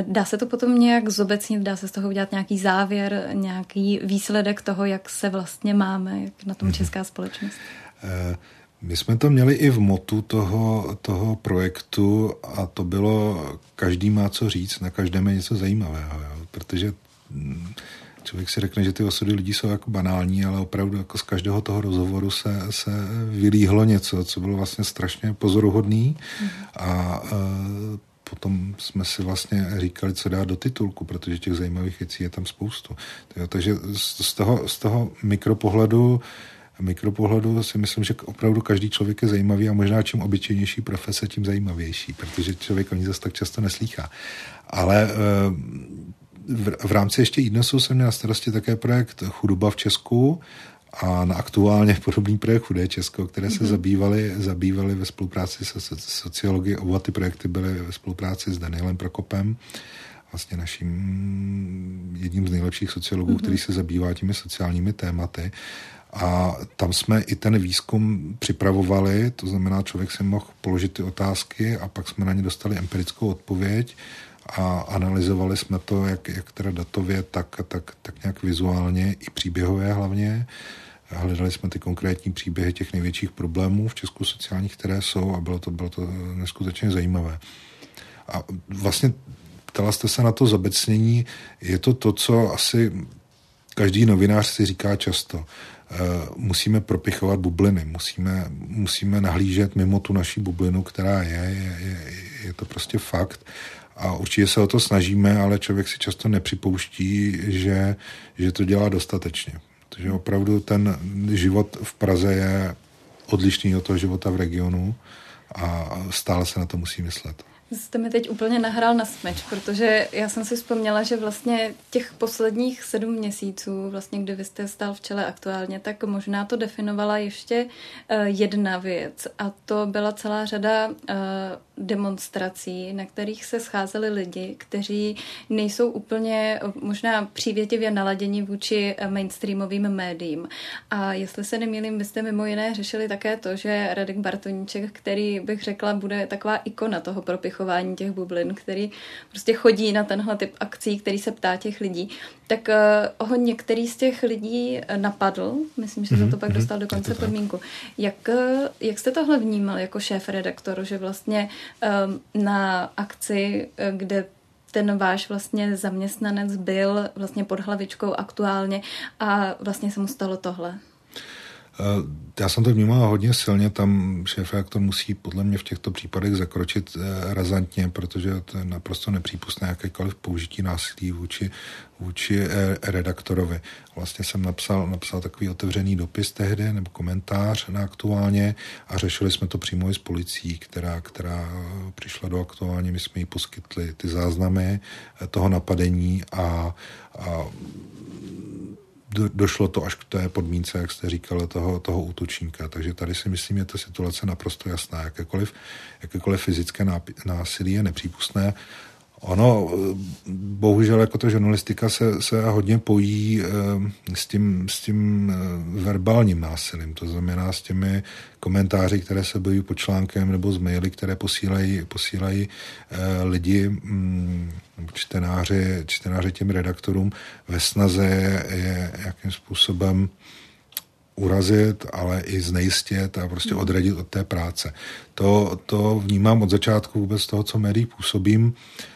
dá se to potom nějak zobecnit, dá se z toho udělat nějaký závěr, nějaký výsledek toho, jak se vlastně máme, jak na tom mhm. česká společnost? Eh, my jsme to měli i v motu toho, toho projektu a to bylo, každý má co říct, na každém je něco zajímavého, jo? protože hm, člověk si řekne, že ty osudy lidí jsou jako banální, ale opravdu jako z každého toho rozhovoru se, se vylíhlo něco, co bylo vlastně strašně pozoruhodný mm. a uh, potom jsme si vlastně říkali, co dát do titulku, protože těch zajímavých věcí je tam spoustu. Takže z toho, z toho mikropohledu mikropohledu si myslím, že opravdu každý člověk je zajímavý a možná čím obyčejnější profese, tím zajímavější, protože člověk o ní zase tak často neslýchá. Ale eh, v rámci ještě IDNESu jsem měl na starosti také projekt Chudoba v Česku a na aktuálně podobný projekt Chudé Česko, které se mm-hmm. zabývaly, zabývaly ve spolupráci se sociologií. Oba ty projekty byly ve spolupráci s Danielem Prokopem, vlastně naším jedním z nejlepších sociologů, mm-hmm. který se zabývá těmi sociálními tématy. A tam jsme i ten výzkum připravovali, to znamená, člověk si mohl položit ty otázky a pak jsme na ně dostali empirickou odpověď a analyzovali jsme to, jak, jak teda datově, tak, tak, tak nějak vizuálně i příběhové hlavně. Hledali jsme ty konkrétní příběhy těch největších problémů v Česku sociálních, které jsou a bylo to, bylo to neskutečně zajímavé. A vlastně ptala jste se na to zobecnění, je to to, co asi každý novinář si říká často. E, musíme propichovat bubliny, musíme, musíme nahlížet mimo tu naší bublinu, která je, je, je, je to prostě fakt a určitě se o to snažíme, ale člověk si často nepřipouští, že, že to dělá dostatečně. Takže opravdu ten život v Praze je odlišný od toho života v regionu a stále se na to musí myslet. Jste mi teď úplně nahrál na smeč, protože já jsem si vzpomněla, že vlastně těch posledních sedm měsíců, vlastně kdy vy jste stál v čele aktuálně, tak možná to definovala ještě uh, jedna věc a to byla celá řada uh, demonstrací, na kterých se scházeli lidi, kteří nejsou úplně možná přívětivě naladěni vůči mainstreamovým médiím. A jestli se nemýlím, vy jste mimo jiné řešili také to, že Radek Bartoníček, který bych řekla, bude taková ikona toho propichování těch bublin, který prostě chodí na tenhle typ akcí, který se ptá těch lidí, tak uh, ho některý z těch lidí napadl, myslím, že se to pak mhm, dostal do konce podmínku. Jak, eh, jak jste tohle vnímal jako šéf redaktor, že vlastně na akci, eh, kde ten váš vlastně zaměstnanec byl vlastně pod hlavičkou aktuálně a vlastně se mu stalo tohle? Eh, já jsem to vnímal hodně silně, tam šéf reaktor musí podle mě v těchto případech zakročit eh, razantně, protože to je naprosto nepřípustné jakékoliv použití násilí vůči, vůči eh, redaktorovi. Vlastně jsem napsal, napsal takový otevřený dopis tehdy, nebo komentář na aktuálně a řešili jsme to přímo i s policií, která, která přišla do aktuálně, my jsme jí poskytli ty záznamy toho napadení a, a do, došlo to až k té podmínce, jak jste říkala, toho, toho útočníka. Takže tady si myslím, je ta situace naprosto jasná. Jakékoliv, jakékoliv fyzické násilí je nepřípustné Ono, bohužel, jako to žurnalistika se, se hodně pojí e, s tím, s tím e, verbálním násilím, to znamená s těmi komentáři, které se bojují pod článkem nebo z maily, které posílají, posílají e, lidi, mm, čtenáři, čtenáři těm redaktorům ve snaze je jakým způsobem urazit, ale i znejistit a prostě odradit od té práce. To, to vnímám od začátku vůbec toho, co médií působím. Eh,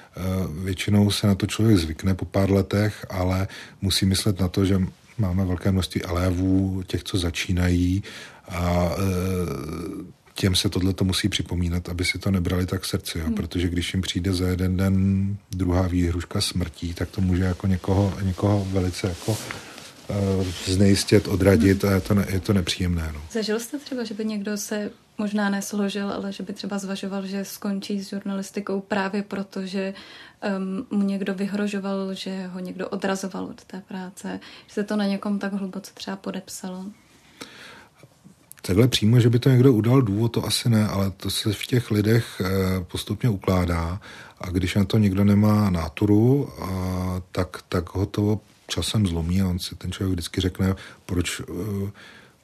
většinou se na to člověk zvykne po pár letech, ale musí myslet na to, že máme velké množství elévů, těch, co začínají a eh, těm se tohle to musí připomínat, aby si to nebrali tak srdci, jo? Hmm. protože když jim přijde za jeden den druhá výhruška smrtí, tak to může jako někoho, někoho velice jako uh, znejistit, odradit hmm. a je to, ne, je to nepříjemné. No. Zažil jste třeba, že by někdo se možná nesložil, ale že by třeba zvažoval, že skončí s žurnalistikou právě proto, že um, mu někdo vyhrožoval, že ho někdo odrazoval od té práce, že se to na někom tak hluboce třeba podepsalo? Takhle přímo, že by to někdo udal důvod, to asi ne, ale to se v těch lidech eh, postupně ukládá a když na to někdo nemá náturu, tak, tak ho to časem zlomí a on si ten člověk vždycky řekne, proč eh,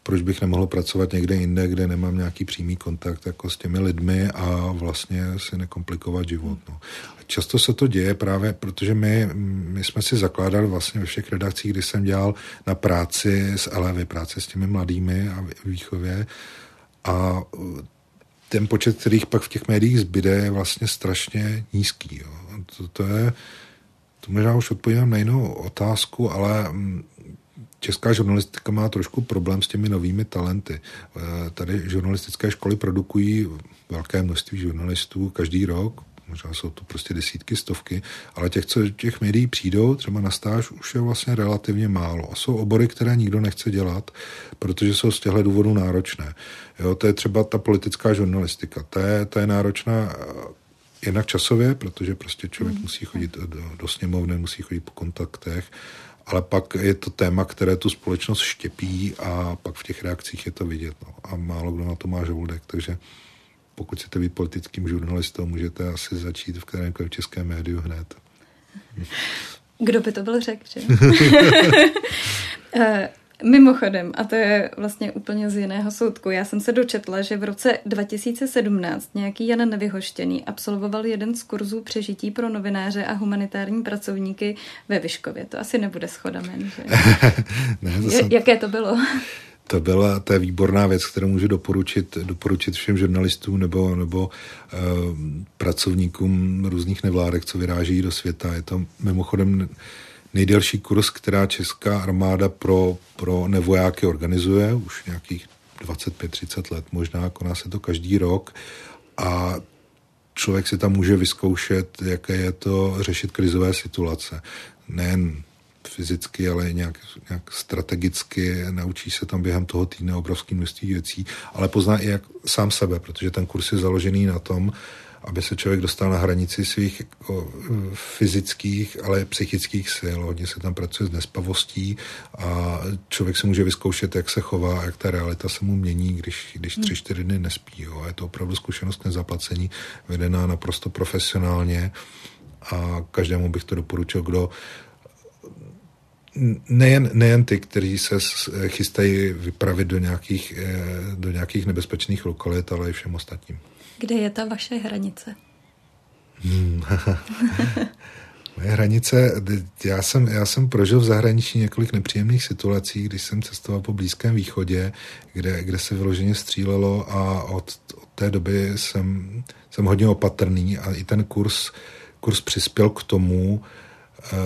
proč bych nemohl pracovat někde jinde, kde nemám nějaký přímý kontakt jako s těmi lidmi a vlastně si nekomplikovat život. No. Často se to děje právě, protože my, my jsme si zakládali vlastně ve všech redakcích, kdy jsem dělal na práci s elevy, práci s těmi mladými a výchově a ten počet, kterých pak v těch médiích zbyde, je vlastně strašně nízký. Jo. To, to je, to možná už odpovídám na jinou otázku, ale česká žurnalistika má trošku problém s těmi novými talenty. Eh, tady žurnalistické školy produkují velké množství žurnalistů každý rok, možná jsou to prostě desítky, stovky, ale těch, co těch médií přijdou, třeba na stáž, už je vlastně relativně málo. A jsou obory, které nikdo nechce dělat, protože jsou z těchto důvodů náročné. Jo, to je třeba ta politická žurnalistika. To je, to je náročná eh, jednak časově, protože prostě člověk mm. musí chodit do, do sněmovny, musí chodit po kontaktech ale pak je to téma, které tu společnost štěpí a pak v těch reakcích je to vidět. No. A málo kdo na to má žoldek, takže pokud chcete být politickým žurnalistou, můžete asi začít v kterémkoliv českém médiu hned. Kdo by to byl řekl, že? [laughs] [laughs] [laughs] Mimochodem, a to je vlastně úplně z jiného soudku, já jsem se dočetla, že v roce 2017 nějaký Jan Nevyhoštěný absolvoval jeden z kurzů přežití pro novináře a humanitární pracovníky ve Vyškově. To asi nebude schoda men, že? [laughs] ne, to jsem... Jaké to bylo? To byla je výborná věc, kterou můžu doporučit, doporučit všem žurnalistům nebo, nebo uh, pracovníkům různých nevládek, co vyráží do světa. Je to mimochodem nejdelší kurz, která česká armáda pro, pro nevojáky organizuje, už nějakých 25-30 let možná, koná se to každý rok a člověk si tam může vyzkoušet, jaké je to řešit krizové situace. Nejen fyzicky, ale nějak, nějak strategicky. Naučí se tam během toho týdne obrovský množství věcí, ale pozná i jak sám sebe, protože ten kurz je založený na tom, aby se člověk dostal na hranici svých jako, fyzických, ale psychických sil. Hodně se tam pracuje s nespavostí a člověk se může vyzkoušet, jak se chová, jak ta realita se mu mění, když, když tři, čtyři dny nespí. Jo. Je to opravdu zkušenost nezaplacení, vedená naprosto profesionálně a každému bych to doporučil, kdo nejen, nejen ty, kteří se chystají vypravit do nějakých, eh, do nějakých nebezpečných lokalit, ale i všem ostatním. Kde je ta vaše hranice? Hmm. [laughs] Moje hranice, já jsem, já jsem prožil v zahraničí několik nepříjemných situací, když jsem cestoval po Blízkém východě, kde, kde se vyloženě střílelo a od, od té doby jsem, jsem hodně opatrný a i ten kurz, kurz přispěl k tomu, uh,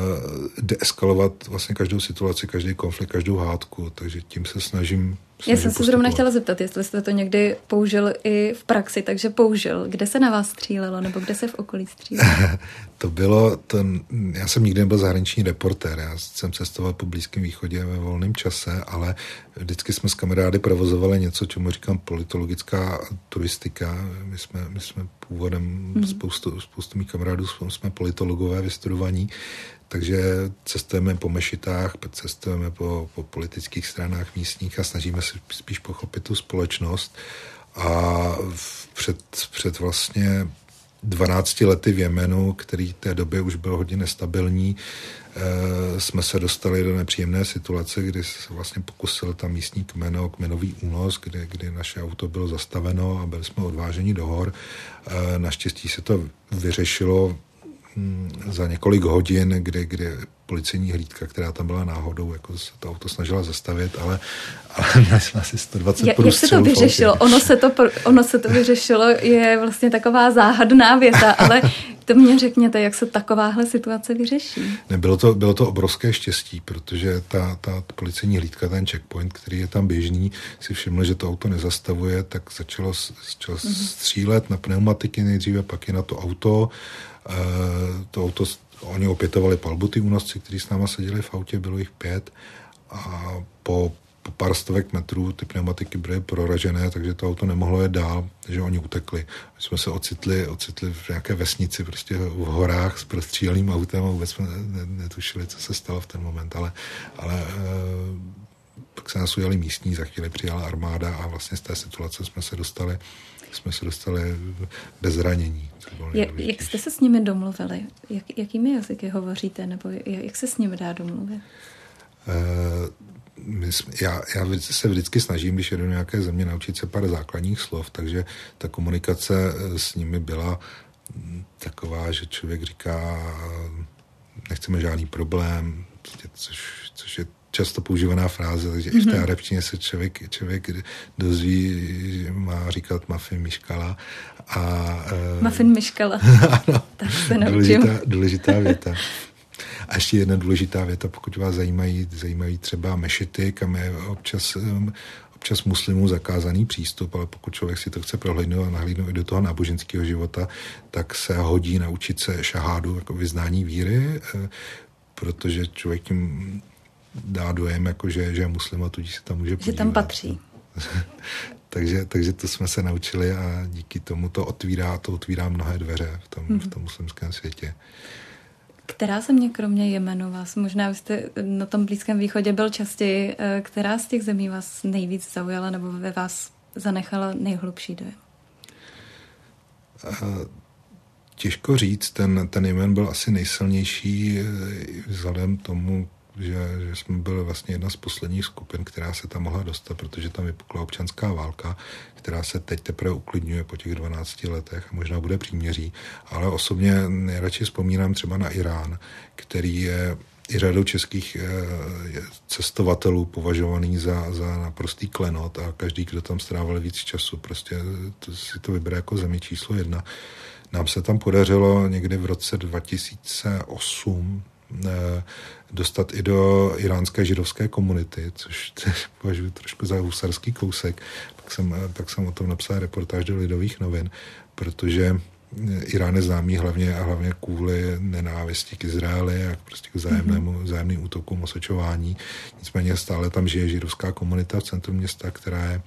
deeskalovat vlastně každou situaci, každý konflikt, každou hádku, takže tím se snažím já jsem se zrovna chtěla zeptat, jestli jste to někdy použil i v praxi, takže použil. Kde se na vás střílelo, nebo kde se v okolí střílelo? [laughs] to bylo, ten, já jsem nikdy nebyl zahraniční reportér, já jsem cestoval po Blízkém východě ve volném čase, ale vždycky jsme s kamarády provozovali něco, čemu říkám politologická turistika. My jsme, my jsme původem, mm. spoustu, spoustu mých kamarádů jsme politologové vystudovaní, takže cestujeme po mešitách, cestujeme po, po politických stranách místních a snažíme se spíš pochopit tu společnost. A před, před vlastně 12 lety v Jemenu, který té době už byl hodně nestabilní, e, jsme se dostali do nepříjemné situace, kdy se vlastně pokusil tam místní kmeno, kmenový únos, kde, kdy naše auto bylo zastaveno a byli jsme odváženi do hor. E, naštěstí se to vyřešilo za několik hodin, kdy, kdy policejní hlídka, která tam byla náhodou, jako se to auto snažila zastavit, ale, ale jsme asi 120 Jak, jak se to vyřešilo? Ono se to, ono se to vyřešilo, je vlastně taková záhadná věta, ale to mě řekněte, jak se takováhle situace vyřeší. Ne, bylo to, bylo to obrovské štěstí, protože ta, ta policejní hlídka, ten checkpoint, který je tam běžný, si všiml, že to auto nezastavuje, tak začalo, začalo mm-hmm. střílet na pneumatiky nejdříve, pak je na to auto. E, to auto, oni opětovali palbu, ty únosci, kteří s náma seděli v autě, bylo jich pět a po po pár stovek metrů ty pneumatiky byly proražené, takže to auto nemohlo jet dál, takže oni utekli. My jsme se ocitli, ocitli v nějaké vesnici, prostě v horách s prostříleným autem a vůbec jsme netušili, co se stalo v ten moment, ale, ale eh, pak se nás ujali místní, za chvíli přijala armáda a vlastně z té situace jsme se dostali jsme se dostali bez zranění. Jak, jak jste se s nimi domluvili? Jak, jakými jazyky hovoříte? Nebo jak se s nimi dá domluvit? Uh, my jsme, já, já se vždycky snažím, když jedu nějaké země, naučit se pár základních slov, takže ta komunikace eh, s nimi byla mm, taková, že člověk říká, nechceme žádný problém, prostě, což, což je často používaná fráze, takže mm-hmm. i v té mhm. arabštině se člověk, člověk dozví, že má říkat mafin miškala. A, uh, mafin miškala. [laughs] ano, tak se důležitá, důležitá věta. A ještě jedna důležitá věta, pokud vás zajímají, zajímají třeba mešity, kam je občas, um, občas muslimů zakázaný přístup, ale pokud člověk si to chce prohlídnout a nahlídnout i do toho náboženského života, tak se hodí naučit se šahádu, jako vyznání víry, eh, protože člověk tím dá dojem, jako že, že je muslim a tudíž se tam může podívat. Že tam patří. [laughs] takže, takže to jsme se naučili a díky tomu to otvírá, to otvírá mnohé dveře v tom, mm-hmm. v tom muslimském světě. Která země kromě Jemenu vás, možná jste na tom Blízkém východě byl častěji, eh, která z těch zemí vás nejvíc zaujala nebo ve vás zanechala nejhlubší dojem? Eh, těžko říct, ten, ten Jemen byl asi nejsilnější eh, vzhledem tomu, že, že jsme byli vlastně jedna z posledních skupin, která se tam mohla dostat, protože tam vypukla občanská válka, která se teď teprve uklidňuje po těch 12 letech a možná bude příměří. Ale osobně nejradši vzpomínám třeba na Irán, který je i řadou českých eh, cestovatelů považovaný za, za naprostý klenot a každý, kdo tam strávil víc času, prostě to, si to vybere jako zemi číslo jedna. Nám se tam podařilo někdy v roce 2008 Eh, dostat i do iránské židovské komunity, což [laughs] považuji trošku za husarský kousek. Pak jsem, eh, pak jsem o tom napsal reportáž do Lidových novin, protože eh, Irán je známý hlavně a hlavně kvůli nenávisti k Izraeli a prostě k vzájemnému, mm-hmm. vzájemným útokům, osočování. Nicméně stále tam žije židovská komunita v centru města, která je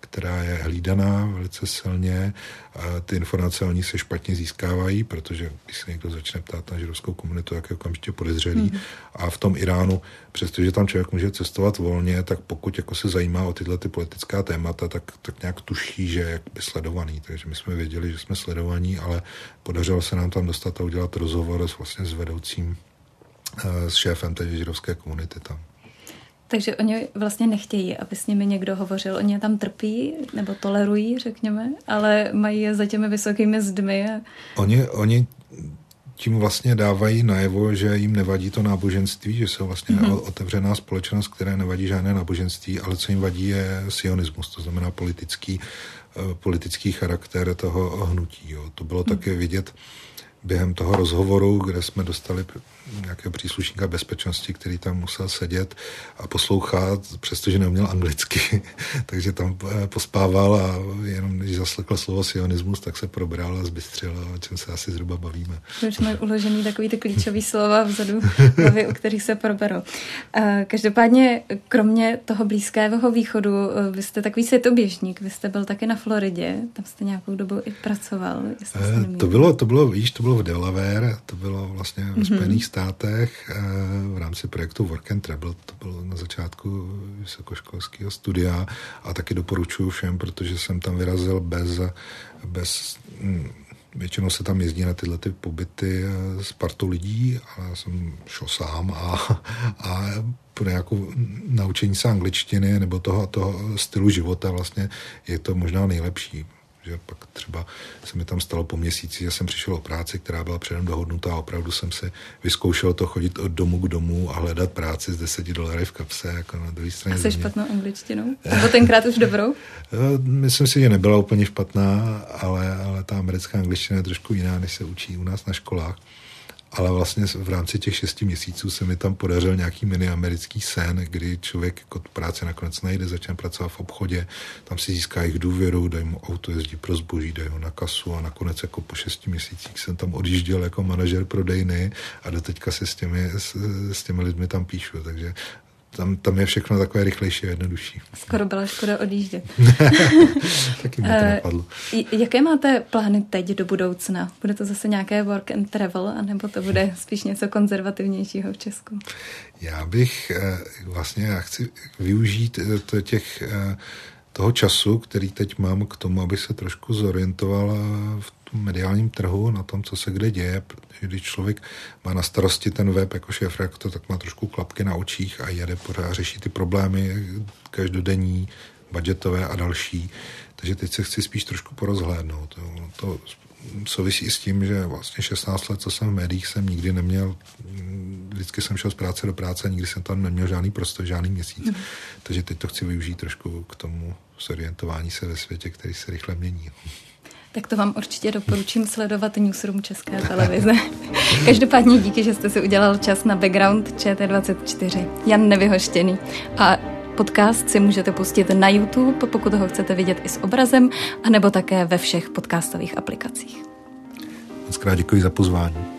která je hlídaná velice silně. A ty informace o ní se špatně získávají, protože když se někdo začne ptát na židovskou komunitu, jak je okamžitě podezřelý. Mm. A v tom Iránu, přestože tam člověk může cestovat volně, tak pokud jako se zajímá o tyhle ty politická témata, tak, tak nějak tuší, že je by sledovaný. Takže my jsme věděli, že jsme sledovaní, ale podařilo se nám tam dostat a udělat rozhovor s, vlastně s vedoucím, eh, s šéfem té židovské komunity tam. Takže oni vlastně nechtějí, aby s nimi někdo hovořil. Oni je tam trpí nebo tolerují, řekněme, ale mají je za těmi vysokými zdmi. A... Oni, oni tím vlastně dávají najevo, že jim nevadí to náboženství, že jsou vlastně mm-hmm. otevřená společnost, které nevadí žádné náboženství, ale co jim vadí je sionismus, to znamená politický, eh, politický charakter toho hnutí. Jo. To bylo mm. také vidět během toho rozhovoru, kde jsme dostali nějakého příslušníka bezpečnosti, který tam musel sedět a poslouchat, přestože neuměl anglicky, [laughs] takže tam eh, pospával a jenom když zaslekl slovo sionismus, tak se probral a zbystřil, o čem se asi zhruba bavíme. Už mají uložený takový ty klíčový slova vzadu [laughs] hlavy, o kterých se proberou. Každopádně, kromě toho blízkého východu, eh, vy jste takový světoběžník, vy jste byl taky na Floridě, tam jste nějakou dobu i pracoval. Eh, to bylo, to bylo, víš, to bylo v Delaware, to bylo vlastně v mm-hmm. Spojených státech eh, v rámci projektu Work and Travel, to bylo na začátku vysokoškolského studia a taky doporučuji všem, protože jsem tam vyrazil bez, bez hm, většinou se tam jezdí na tyhle ty pobyty eh, s partou lidí, ale já jsem šel sám a, a pro nějakou naučení se angličtiny nebo toho, toho stylu života vlastně je to možná nejlepší že pak třeba se mi tam stalo po měsíci, že jsem přišel o práci, která byla předem dohodnutá a opravdu jsem si vyzkoušel to chodit od domu k domu a hledat práci z 10 dolary v kapse, jako na druhé straně. A se špatnou angličtinou? Nebo tenkrát už dobrou? [laughs] Eh, myslím si, že nebyla úplně špatná, ale, ale ta americká angličtina je trošku jiná, než se učí u nás na školách ale vlastně v rámci těch šesti měsíců se mi tam podařil nějaký mini americký sen, kdy člověk jako tu práci nakonec najde, začne pracovat v obchodě, tam si získá jejich důvěru, dají mu auto, jezdí pro zboží, dají ho na kasu a nakonec jako po šesti měsících jsem tam odjížděl jako manažer prodejny a do teďka se s těmi, s, s těmi lidmi tam píšu, takže tam, tam je všechno takové rychlejší a jednodušší. Skoro byla škoda odjíždět. [laughs] Taky mi to eh, napadlo. Jaké máte plány teď do budoucna? Bude to zase nějaké work and travel, anebo to bude spíš něco konzervativnějšího v Česku? Já bych eh, vlastně, já chci využít eh, těch toho času, který teď mám k tomu, aby se trošku zorientoval v tom mediálním trhu, na tom, co se kde děje, když člověk má na starosti ten web jako šéf to tak má trošku klapky na očích a jede pořád řeší ty problémy každodenní, budgetové a další. Takže teď se chci spíš trošku porozhlédnout. To souvisí s tím, že vlastně 16 let, co jsem v médiích, jsem nikdy neměl, vždycky jsem šel z práce do práce nikdy jsem tam neměl žádný prostor, žádný měsíc. Mm. Takže teď to chci využít trošku k tomu zorientování se ve světě, který se rychle mění. Tak to vám určitě doporučím sledovat Newsroom České televize. Každopádně díky, že jste si udělal čas na background ČT24. Jan Nevyhoštěný. A podcast si můžete pustit na YouTube, pokud ho chcete vidět i s obrazem, anebo také ve všech podcastových aplikacích. Moc krát děkuji za pozvání.